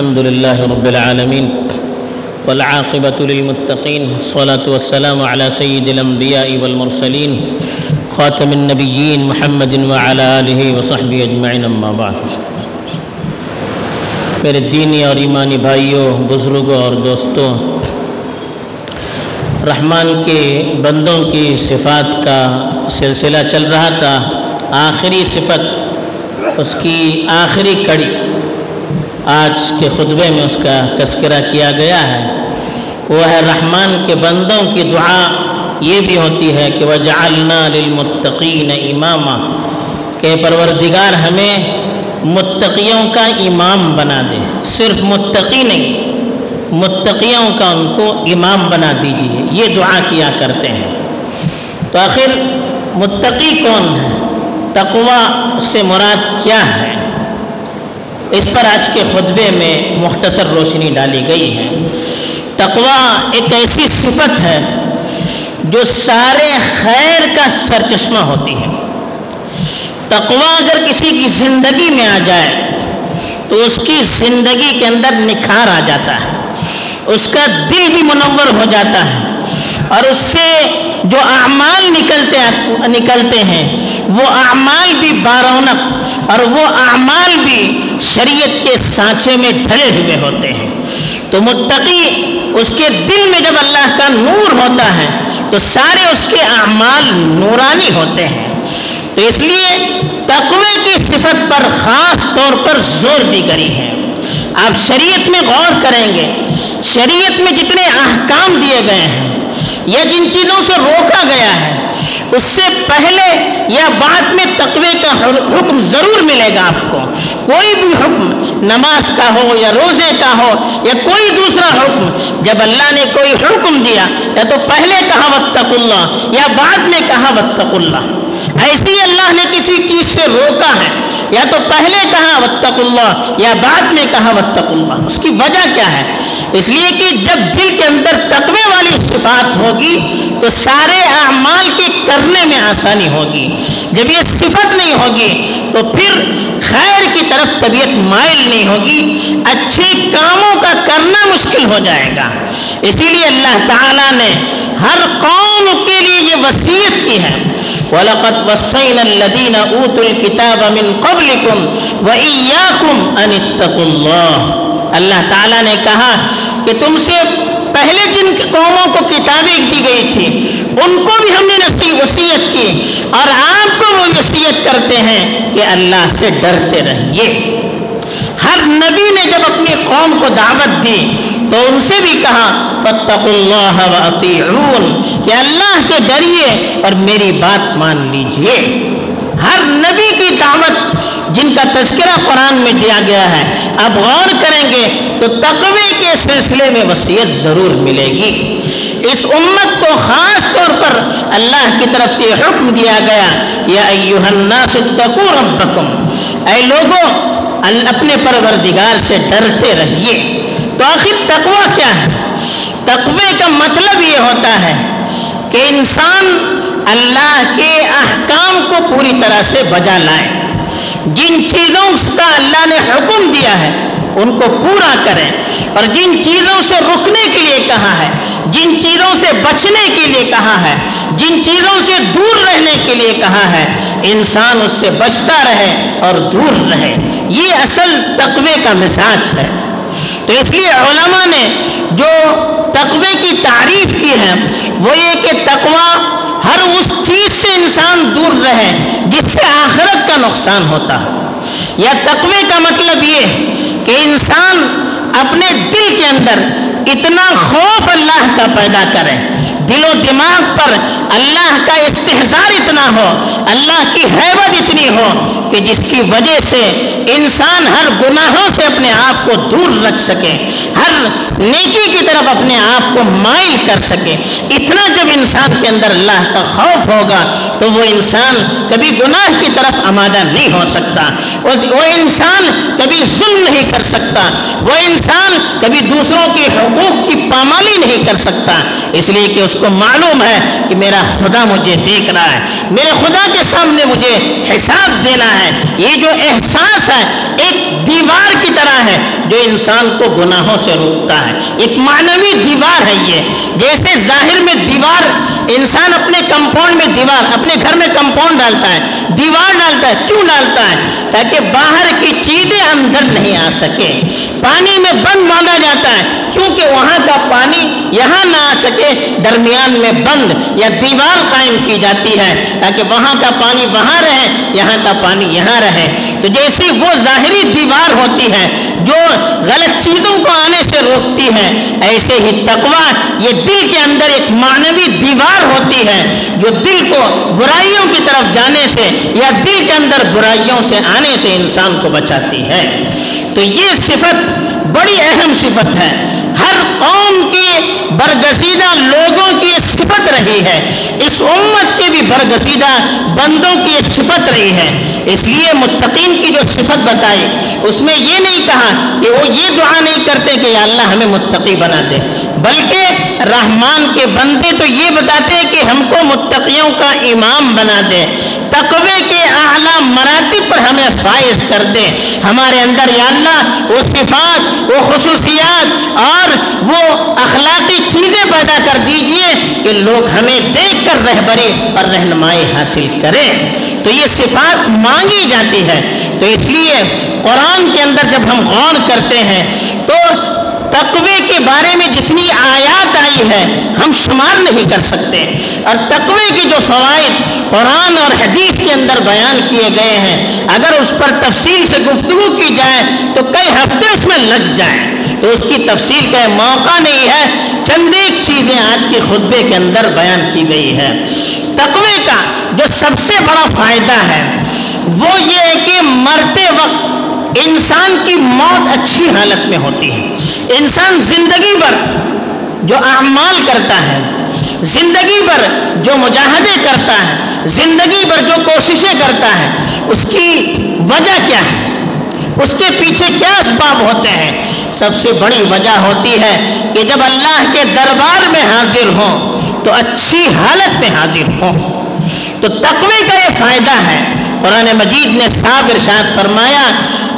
الحمد لله رب العالمين والعاقبة للمتقين الصلاة والسلام على سيد الأنبياء والمرسلين خاتم النبيين محمد وعلى آله وصحبه أجمعين أما بعد میرے دینی اور ایمانی بھائیوں، بزرگوں اور دوستوں، رحمان کے بندوں کی صفات کا سلسلہ چل رہا تھا، آخری صفت، اس کی آخری کڑی۔ آج کے خطبے میں اس کا تذکرہ کیا گیا ہے۔ وہ ہے رحمان کے بندوں کی دعا۔ یہ بھی ہوتی ہے کہ وجعلنا للمتقین اماما کہ پروردگار ہمیں متقیوں کا امام بنا دے۔ صرف متقی نہیں، متقیوں کا ان کو امام بنا دیجیے یہ دعا کیا کرتے ہیں۔ تو آخر متقی کون ہے؟ تقوا سے مراد کیا ہے؟ اس پر آج کے خطبے میں مختصر روشنی ڈالی گئی ہے۔ تقوا ایک ایسی صفت ہے جو سارے خیر کا سرچشمہ ہوتی ہے۔ تقوا اگر کسی کی زندگی میں آ جائے تو اس کی زندگی کے اندر نکھار آ جاتا ہے۔ اس کا دل بھی منور ہو جاتا ہے۔ اور اس سے جو اعمال نکلتے نکلتے ہیں وہ اعمال بھی بارونق اور وہ اعمال بھی شریعت کے سانچے میں ڈھلے ہوئے ہوتے ہیں۔ تو متقی اس کے دل میں جب اللہ کا نور ہوتا ہے، تو سارے اس کے اعمال نورانی ہوتے ہیں۔ تو اس لیے تقوی کی صفت پر خاص طور پر زور دی گئی ہے۔ آپ شریعت میں غور کریں گے، شریعت میں جتنے احکام دیے گئے ہیں، یا جن چیزوں سے روکا گیا ہے اس سے پہلے یا بعد میں تقوی کا حکم ضرور ملے گا آپ کو۔ کوئی بھی حکم نماز کا ہو یا روزے کا ہو یا کوئی دوسرا حکم، جب اللہ نے کوئی حکم دیا، یا تو پہلے کہا وقت اللہ، یا بعد میں کہا وقت اللہ۔ ایسے ہی اللہ نے کسی چیز سے روکا ہے، یا تو پہلے کہا وطق اللہ، یا بعد میں کہا وطق اللہ۔ اس کی وجہ کیا ہے؟ اس لیے کہ جب دل کے اندر تقوی والی صفات ہوگی تو سارے اعمال کے کرنے میں آسانی ہوگی۔ جب یہ صفت نہیں ہوگی تو پھر خیر کی طرف طبیعت مائل نہیں ہوگی۔ اچھے کاموں کا کرنا مشکل ہو جائے گا۔ اسی لیے اللہ تعالیٰ نے ہر قوم کے لیے یہ وصیت کی ہے۔ وَلَقَدْ وَصَّيْنَا الَّذِينَ أُوتُوا الْكِتَابَ مِنْ قَبْلِكُمْ وَإِيَّاكُمْ أَنِ اتَّقُوا اللَّهِ۔ اللہ تعالیٰ نے کہا کہ تم سے پہلے جن قوموں کو کتابیں دی گئی تھی، ان کو بھی ہم نے نصیح وصیت کی۔ اور آپ کو وہ وصیت کرتے ہیں کہ اللہ سے ڈرتے رہیے۔ ہر نبی نے جب اپنی قوم کو دعوت دی، تو ان سے بھی کہا فتق اللہ کہ اللہ سے ڈریے اور میری بات مان لیجیے۔ ہر نبی کی دعوت جن کا تذکرہ قرآن میں دیا گیا ہے۔ اب غور کریں گے تو تقوی کے سلسلے میں وصیت ضرور ملے گی۔ اس امت کو خاص طور پر اللہ کی طرف سے حکم دیا گیا، یا ایوہ الناس اتقو ربکم۔ اے لوگوں اپنے پروردگار سے ڈرتے رہیے۔ تو آخر تقوی کیا ہے؟ تقوی کا مطلب یہ ہوتا ہے کہ انسان اللہ کے احکام کو پوری طرح سے بجا لائے۔ جن چیزوں کا اللہ نے حکم دیا ہے، ان کو پورا کریں۔ اور جن چیزوں سے رکنے کے لیے کہا ہے، جن چیزوں سے بچنے کے لیے کہا ہے، جن چیزوں سے دور رہنے کے لیے کہا ہے، انسان اس سے بچتا رہے اور دور رہے۔ یہ اصل تقوی کا مزاج ہے۔ تو اس لیے علماء نے جو تقوی کی تعریف کی ہے وہ یہ کہ تقوی ہر اس چیز سے انسان دور رہے، جس سے آخرت کا نقصان ہوتا۔ ہے یا تقوی کا مطلب یہ کہ انسان اپنے دل کے اندر اتنا خوف اللہ کا پیدا کرے، دل و دماغ پر اللہ کا استحصار اتنا ہو، اللہ کی حیبت اتنی ہو کہ جس کی وجہ سے انسان ہر گناہوں سے اپنے آپ کو دور رکھ سکے، ہر نیکی کی طرف اپنے آپ کو مائل کر سکے۔ اتنا جب انسان کے اندر اللہ کا خوف ہوگا تو وہ انسان کبھی گناہ کی طرف آمادہ نہیں ہو سکتا۔ وہ انسان کبھی ظلم نہیں کر سکتا۔ وہ انسان کبھی دوسروں کے حقوق کی پامالی نہیں کر سکتا۔ اس لیے کہ اس کو معلوم ہے کہ میرا خدا مجھے دیکھ رہا ہے۔ میرے خدا کے سامنے مجھے حساب دینا ہے۔ یہ جو احساس ہے، ایک دیوار کی طرح ہے جو انسان کو گناہوں سے روکتا ہے۔ ایک معنوی دیوار ہے یہ۔ جیسے ظاہر میں دیوار انسان اپنے کمپاؤنڈ میں دیوار، اپنے گھر میں کمپاؤنڈ ڈالتا ہے، دیوار ڈالتا ہے، کیوں ڈالتا ہے؟ تاکہ باہر کی چیزیں اندر نہیں آ سکے پانی میں بند باندھا جاتا ہے، کیونکہ وہاں کا پانی یہاں نہ آ سکے، درمیان میں بند یا دیوار قائم کی جاتی ہے۔ تاکہ وہاں کا پانی وہاں رہے، یہاں کا پانی یہاں رہے۔ تو جیسی وہ ظاہری دیوار ہوتی ہے، جو غلط چیزوں کو آنے سے روکتی ہے، ایسے ہی تقوا یہ دل کے اندر ایک معنوی دیوار ہے جو دل کو برائیوں کی طرف جانے سے یا دل کے اندر برائیوں سے آنے سے انسان کو بچاتی ہے۔ تو یہ صفت بڑی اہم صفت ہے۔ ہر قوم کے برگزیدہ لوگوں کی صفت رہی ہے۔ اس امت کے بھی برگزیدہ بندوں کی صفت رہی ہے۔ اس لیے متقین کی جو صفت بتائی، اس میں یہ نہیں کہا کہ وہ یہ دعا نہیں کرتے کہ یا اللہ ہمیں متقی بنا دے۔ بلکہ رحمان کے بندے تو یہ بتاتے ہیں کہ ہم کو متقیوں کا امام بنا دے۔ تقوی کے اعلیٰ مراتب پر ہمیں فائز کر دے۔ ہمارے اندر یا اللہ وہ صفات، وہ خصوصیات اور وہ اخلاقی چیزیں پیدا کر دیجیے کہ لوگ ہمیں دیکھ کر رہبری اور رہنمائی حاصل کریں۔ تو یہ صفات مانگی جاتی ہے تو اس لیے قرآن کے اندر جب ہم غور کرتے ہیں تو تقوی کے بارے میں جتنی آیات آئی ہے ہم شمار نہیں کر سکتے۔ اور تقوی کی جو فوائد قرآن اور حدیث کے اندر بیان کیے گئے ہیں، اگر اس پر تفصیل سے گفتگو کی جائے تو کئی ہفتے اس میں لگ جائیں تو اس کی تفصیل کا موقع نہیں ہے۔ چند ایک چیزیں آج کے خطبے کے اندر بیان کی گئی ہے تقوی کا جو سب سے بڑا فائدہ ہے، وہ یہ ہے کہ مرتے وقت انسان کی موت اچھی حالت میں ہوتی ہے۔ انسان زندگی بھر جو اعمال کرتا ہے، زندگی بھر جو مجاہدے کرتا ہے، زندگی بھر جو کوششیں کرتا ہے، اس کی وجہ کیا ہے؟ اس کے پیچھے کیا اسباب ہوتے ہیں؟ سب سے بڑی وجہ ہوتی ہے کہ جب اللہ کے دربار میں حاضر ہوں، تو اچھی حالت میں حاضر ہوں۔ تو تقوی کا یہ فائدہ ہے۔ قرآن مجید نے صاف ارشاد فرمایا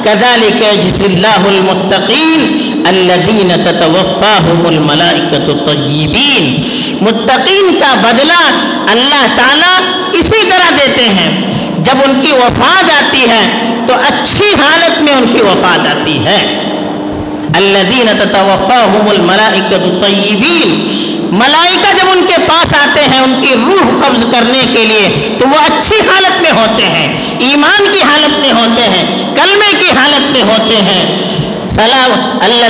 كذلك يجزي الله المتقين الذين تتوفاهم الملائكة الطيبين متقین کا بدلہ اللہ تعالیٰ اسی طرح دیتے ہیں۔ جب ان کی وفات آتی ہے تو اچھی حالت میں ان کی وفات آتی ہے۔ الذين تتوفاهم الملائكة الطيبين ملائکہ جب ان کے پاس آتے ہیں ان کی روح قبض کرنے کے لیے، تو وہ اچھی حالت میں ہوتے ہیں، ایمان کی حالت میں ہوتے ہیں، کلمے کی حالت میں ہوتے ہیں۔ سلام اللہ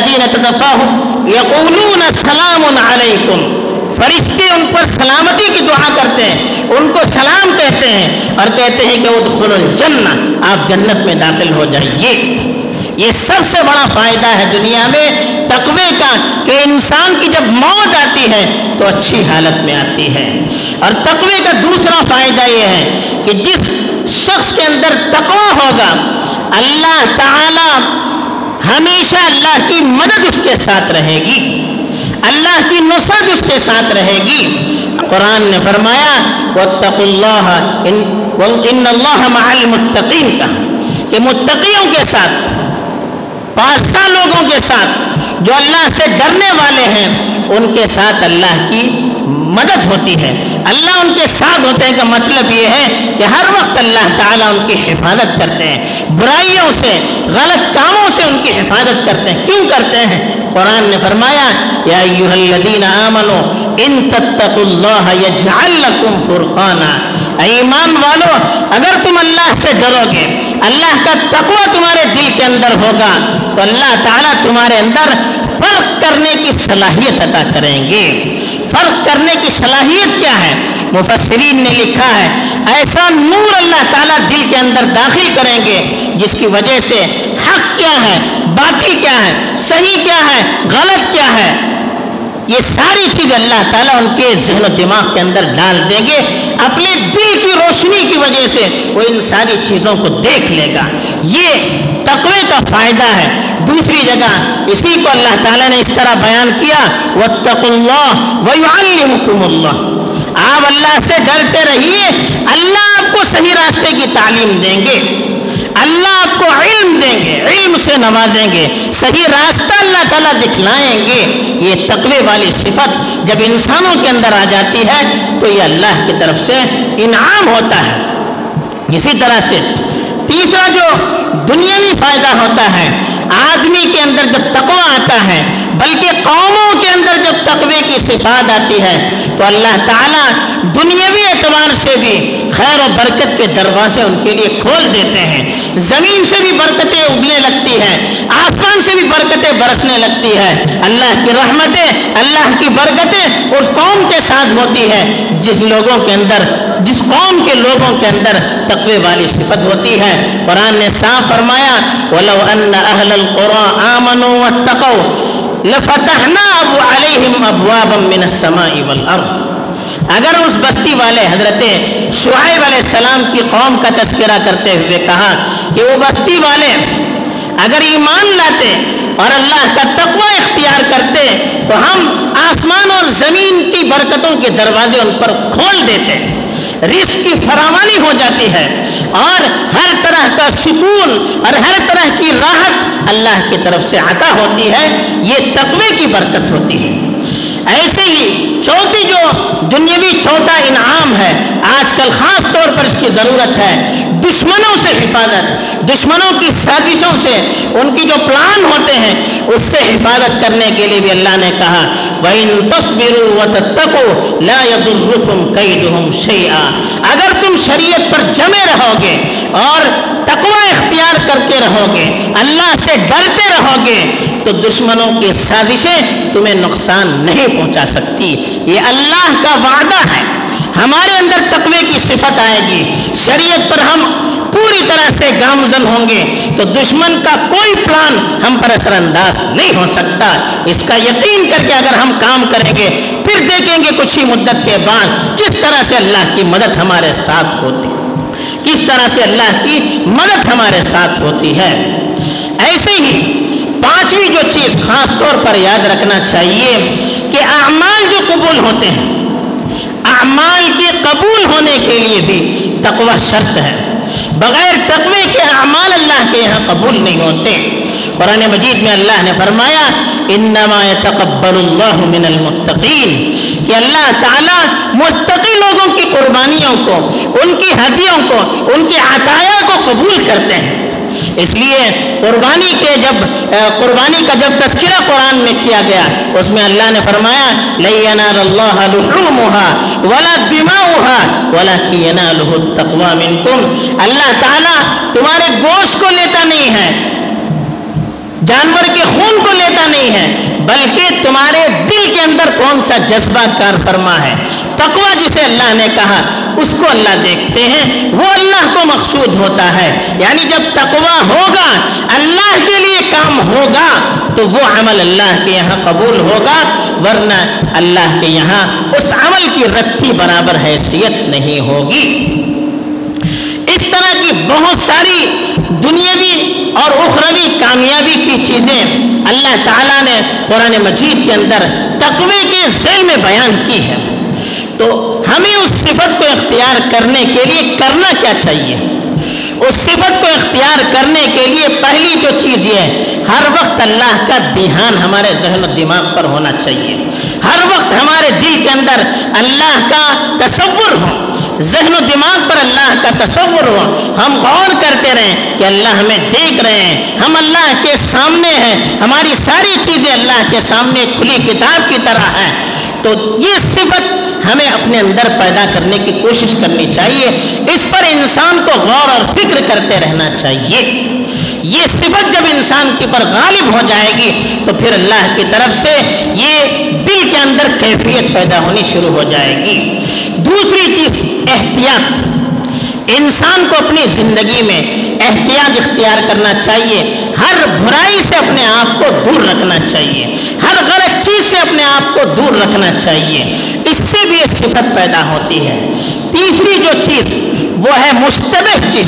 یقولون السلام علیکم۔ فرشتے ان پر سلامتی کی دعا کرتے ہیں، ان کو سلام ہیں اور کہتے ہیں کہ ادخل الجنہ، آپ جنت میں داخل ہو جائیے۔ یہ سب سے بڑا فائدہ ہے دنیا میں تقوی کا، کہ انسان کی جب موت آتی ہے تو اچھی حالت میں آتی ہے۔ اور تقوی کا دوسرا فائدہ یہ ہے کہ جس شخص کے اندر تقوی ہوگا، اللہ تعالی ہمیشہ اللہ کی مدد اس کے ساتھ رہے گی۔ اللہ کی نصرت اس کے ساتھ رہے گی۔ قرآن نے فرمایا، وَاتَّقُوا اللَّهَ إِنَّ اللَّهَ کا کہ متقیوں کے ساتھ پاسا لوگوں کے ساتھ، جو اللہ سے ڈرنے والے ہیں، ان کے ساتھ اللہ کی مدد ہوتی ہے۔ اللہ ان کے ساتھ ہوتے ہیں کا مطلب یہ ہے کہ ہر وقت اللہ تعالیٰ ان کی حفاظت کرتے ہیں۔ برائیوں سے، غلط کاموں سے ان کی حفاظت کرتے ہیں۔ کیوں کرتے ہیں؟ قرآن نے فرمایا، یا ایوہ الذین آمنوا، ان تتقوا اللہ یجعل لکم فرقانا۔ ایمان والو، اگر تم اللہ سے ڈرو گے، اللہ کا تقوی تمہارے دل کے اندر ہوگا، تو اللہ تعالیٰ تمہارے اندر فرق کرنے کی صلاحیت عطا کریں گے۔ فرق کرنے کی صلاحیت کیا ہے؟ مفسرین نے لکھا ہے، ایسا نور اللہ تعالیٰ دل کے اندر داخل کریں گے، جس کی وجہ سے حق کیا ہے باقی کیا ہے، صحیح کیا ہے، غلط کیا ہے۔ یہ ساری چیز اللہ تعالیٰ ان کے ذہن و دماغ کے اندر ڈال دیں گے۔ اپنے دل کی روشنی کی وجہ سے وہ ان ساری چیزوں کو دیکھ لے گا۔ یہ تقوی کا فائدہ ہے۔ دوسری جگہ، اسی کو اللہ تعالیٰ نے اس طرح بیان کیا، وَاتَّقُوا اللَّهِ وَيُعَلِّمُكُمُ اللَّهِ۔ آپ اللہ سے ڈرتے رہیے، اللہ آپ کو صحیح راستے کی تعلیم دیں گے۔ اللہ آپ کو علم دیں گے، علم سے نوازیں گے۔ صحیح راستہ اللہ تعالیٰ دکھلائیں گے۔ یہ تقوی والی صفت جب انسانوں کے اندر آ جاتی ہے، تو یہ اللہ کی طرف سے انعام ہوتا ہے۔ اسی طرح سے تیسرا جو دنیاوی فائدہ ہوتا ہے، آدمی کے اندر جب تقوی آتا ہے، بلکہ قوموں کے اندر جب تقوی کی صفات آتی ہے، تو اللہ تعالیٰ دنیاوی اعتبار سے بھی خیر و برکت کے دروازے ان کے لیے کھول دیتے ہیں۔ زمین سے بھی برکتیں اگنے لگتی ہیں، آسمان سے بھی برکتیں برسنے لگتی ہے اللہ کی رحمتیں، اللہ کی برکتیں اس قوم کے ساتھ ہوتی ہے جس لوگوں کے اندر، جس قوم کے لوگوں کے اندر تقوی والی صفت ہوتی ہے۔ قرآن نے صاف فرمایا، وَلَوْ أَنَّ أَهْلَ الْقُرَىٰ آمَنُوا وَاتَّقَوْا لَفَتَحْنَا أَبُ عَلَيْهِمْ أَبْوَابًا مِّنَ السَّمَاءِ وَالْأَرْضِ۔ اگر اس بستی والے حضرت شعیب علیہ السلام کی قوم کا تذکرہ کرتے ہوئے کہا کہ وہ بستی والے اگر ایمان لاتے اور اللہ کا تقوی اختیار کرتے، تو ہم آسمان اور زمین کی برکتوں کے دروازے ان پر کھول دیتے۔ رزق کی فراوانی ہو جاتی ہے اور ہر طرح کا سکون اور ہر طرح کی راحت اللہ کی طرف سے عطا ہوتی ہے، یہ تقوی کی برکت ہوتی ہے۔ ایسے ہی چوتھی جو دنیاوی چوتھا انعام ہے، آج کل خاص طور پر اس کی ضرورت ہے، دشمنوں سے حفاظت، دشمنوں کی سازشوں سے ان کی جو پلان ہوتے ہیں، اس سے حفاظت کرنے کے لیے بھی اللہ نے کہا، وَإِن تَصْبِرُوا وَتَتَّقُوا لَا يَضُرُّكُمْ كَيْدُهُمْ شَيْئًا۔ اگر تم شریعت پر جمے رہو گے اور کرتے رہو گے، اللہ سے ڈرتے رہو گے، تو دشمنوں کی سازشیں تمہیں نقصان نہیں پہنچا سکتی۔ یہ اللہ کا وعدہ ہے۔ ہمارے اندر تقوی کی صفت آئے گی۔ شریعت پر ہم پوری طرح سے گامزن ہوں گے۔ تو دشمن کا کوئی پلان ہم پر اثر انداز نہیں ہو سکتا۔ اس کا یقین کر کے اگر ہم کام کریں گے، پھر دیکھیں گے کچھ ہی مدت کے بعد کس طرح سے اللہ کی مدد ہمارے ساتھ ہوتی۔ کس طرح سے اللہ کی مدد ہمارے ساتھ ہوتی ہے۔ ایسے ہی پانچویں جو چیز خاص طور پر یاد رکھنا چاہیے کہ اعمال جو قبول ہوتے ہیں، اعمال کے قبول ہونے کے لیے بھی تقوی شرط ہے۔ بغیر تقوی کے اعمال اللہ کے یہاں قبول نہیں ہوتے۔ قرآن مجید میں اللہ نے فرمایا، انما يتقبل اللہ من المتقین. کہ اللہ تعالیٰ متقی لوگوں کی قربانیوں کو، ان کی ہدیوں کو، ان کی عطایا کو قبول کرتے ہیں۔ اس لیے قربانی کے جب قربانی کا جب تذکرہ قرآن میں کیا گیا، اس میں اللہ نے فرمایا لَيَنَالَ اللَّهَ لُحُومُهَا وَلَا دِمَاؤُهَا وَلَكِنْ يَنَالُهُ التَّقْوَى مِنْكُمْ اللہ تعالیٰ تمہارے گوشت کو لیتا نہیں ہے جانور کے خون کو لیتا نہیں ہے، بلکہ تمہارے دل کے اندر کون سا جذبہ کار فرما ہے؟ تقوی جسے اللہ نے کہا، اس کو اللہ دیکھتے ہیں، وہ اللہ کو مقصود ہوتا ہے۔ یعنی جب تقوی ہوگا، اللہ کے لیے کام ہوگا، تو وہ عمل اللہ کے یہاں قبول ہوگا، ورنہ اللہ کے یہاں اس عمل کی رتی برابر حیثیت نہیں ہوگی۔ کی بہت ساری دنیاوی اور اخروی کامیابی کی چیزیں اللہ تعالیٰ نے قرآن مجید کے اندر تقوی کے ذیل میں بیان کی ہے تو ہمیں اس صفت کو اختیار کرنے کے لیے کرنا کیا چاہیے؟ اس صفت کو اختیار کرنے کے لیے پہلی جو چیز یہ ہے، ہر وقت اللہ کا دھیان ہمارے ذہن و دماغ پر ہونا چاہیے۔ ہر وقت ہمارے دل کے اندر اللہ کا تصور ہو۔ ذہن و دماغ پر اللہ کا تصور ہو۔ ہم غور کرتے رہیں کہ اللہ ہمیں دیکھ رہے ہیں۔ ہم اللہ کے سامنے ہیں۔ ہماری ساری چیزیں اللہ کے سامنے کھلی کتاب کی طرح ہیں۔ تو یہ صفت ہمیں اپنے اندر پیدا کرنے کی کوشش کرنی چاہیے۔ اس پر انسان کو غور اور فکر کرتے رہنا چاہیے۔ یہ صفت جب انسان کے پر غالب ہو جائے گی، تو پھر اللہ کی طرف سے یہ دل کے اندر کیفیت پیدا ہونی شروع ہو جائے گی۔ دوسری چیز احتیاط۔ انسان کو اپنی زندگی میں احتیاط اختیار کرنا چاہیے۔ ہر برائی سے اپنے آپ کو دور رکھنا چاہیے۔ ہر غلط چیز سے اپنے آپ کو دور رکھنا چاہیے۔ اس سے بھی یہ صفت پیدا ہوتی ہے۔ تیسری جو چیز، وہ ہے مشتبہ چیز۔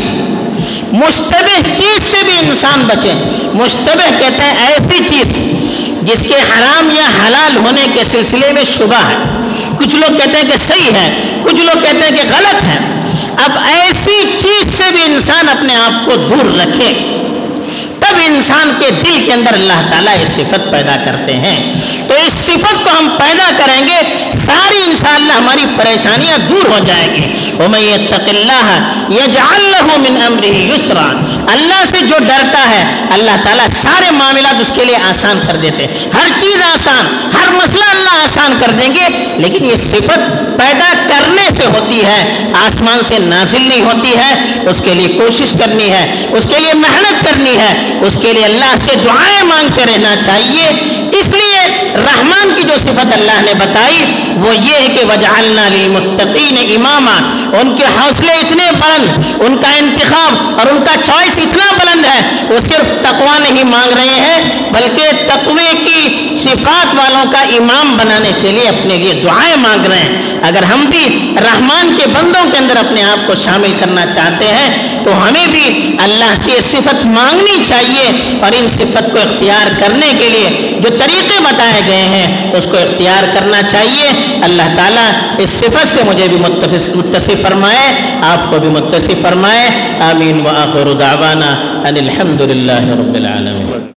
مشتبہ چیز سے بھی انسان بچے۔ مشتبہ کہتے ہیں ایسی چیز جس کے حرام یا حلال ہونے کے سلسلے میں شبہ ہے۔ کچھ لوگ کہتے ہیں کہ صحیح ہے، کچھ لوگ کہتے ہیں کہ غلط ہے۔ اب ایسی چیز سے بھی انسان اپنے آپ کو دور رکھے۔ تب انسان کے دل کے اندر اللہ تعالیٰ یہ صفت پیدا کرتے ہیں، تو اس صفت کو ہم پیدا کریں گے، ساری انشاءاللہ ہماری پریشانیاں دور ہو جائیں گی۔ یسرا اللہ سے جو ڈرتا ہے، اللہ تعالیٰ سارے معاملات اس کے لیے آسان کر دیتے ہر چیز آسان، ہر مسئلہ اللہ آسان کر دیں گے، لیکن یہ صفت پیدا کرنے سے ہوتی ہے، آسمان سے نازل نہیں ہوتی ہے۔ اس کے لیے کوشش کرنی ہے، اس کے لیے محنت کرنی ہے اس کے لیے اللہ سے دعائیں مانگتے رہنا چاہیے۔ اس لیے رحمان کی جو صفت اللہ نے بتائی، وہ یہ ہے کہ وجعلنا للمتقین اماما ان کے حوصلے اتنے بلند، ان کا انتخاب اور ان کا چوائس اتنا بلند ہے، وہ صرف تقوی نہیں مانگ رہے ہیں، بلکہ تقوی کی صفات والوں کا امام بنانے کے لیے اپنے لیے دعائیں مانگ رہے ہیں۔ اگر ہم بھی رحمان کے بندوں کے اندر اپنے آپ کو شامل کرنا چاہتے ہیں، تو ہمیں بھی اللہ سے صفت مانگنی چاہیے اور ان صفت کو اختیار کرنے کے لیے جو طریقے بتائے گئے ہیں، اس کو اختیار کرنا چاہیے۔ اللہ تعالیٰ اس صفت سے مجھے بھی متصف فرمائے، آپ کو بھی متصف فرمائے۔ آمین۔ و آخر دعوانا ان الحمد للہ رب العالمین۔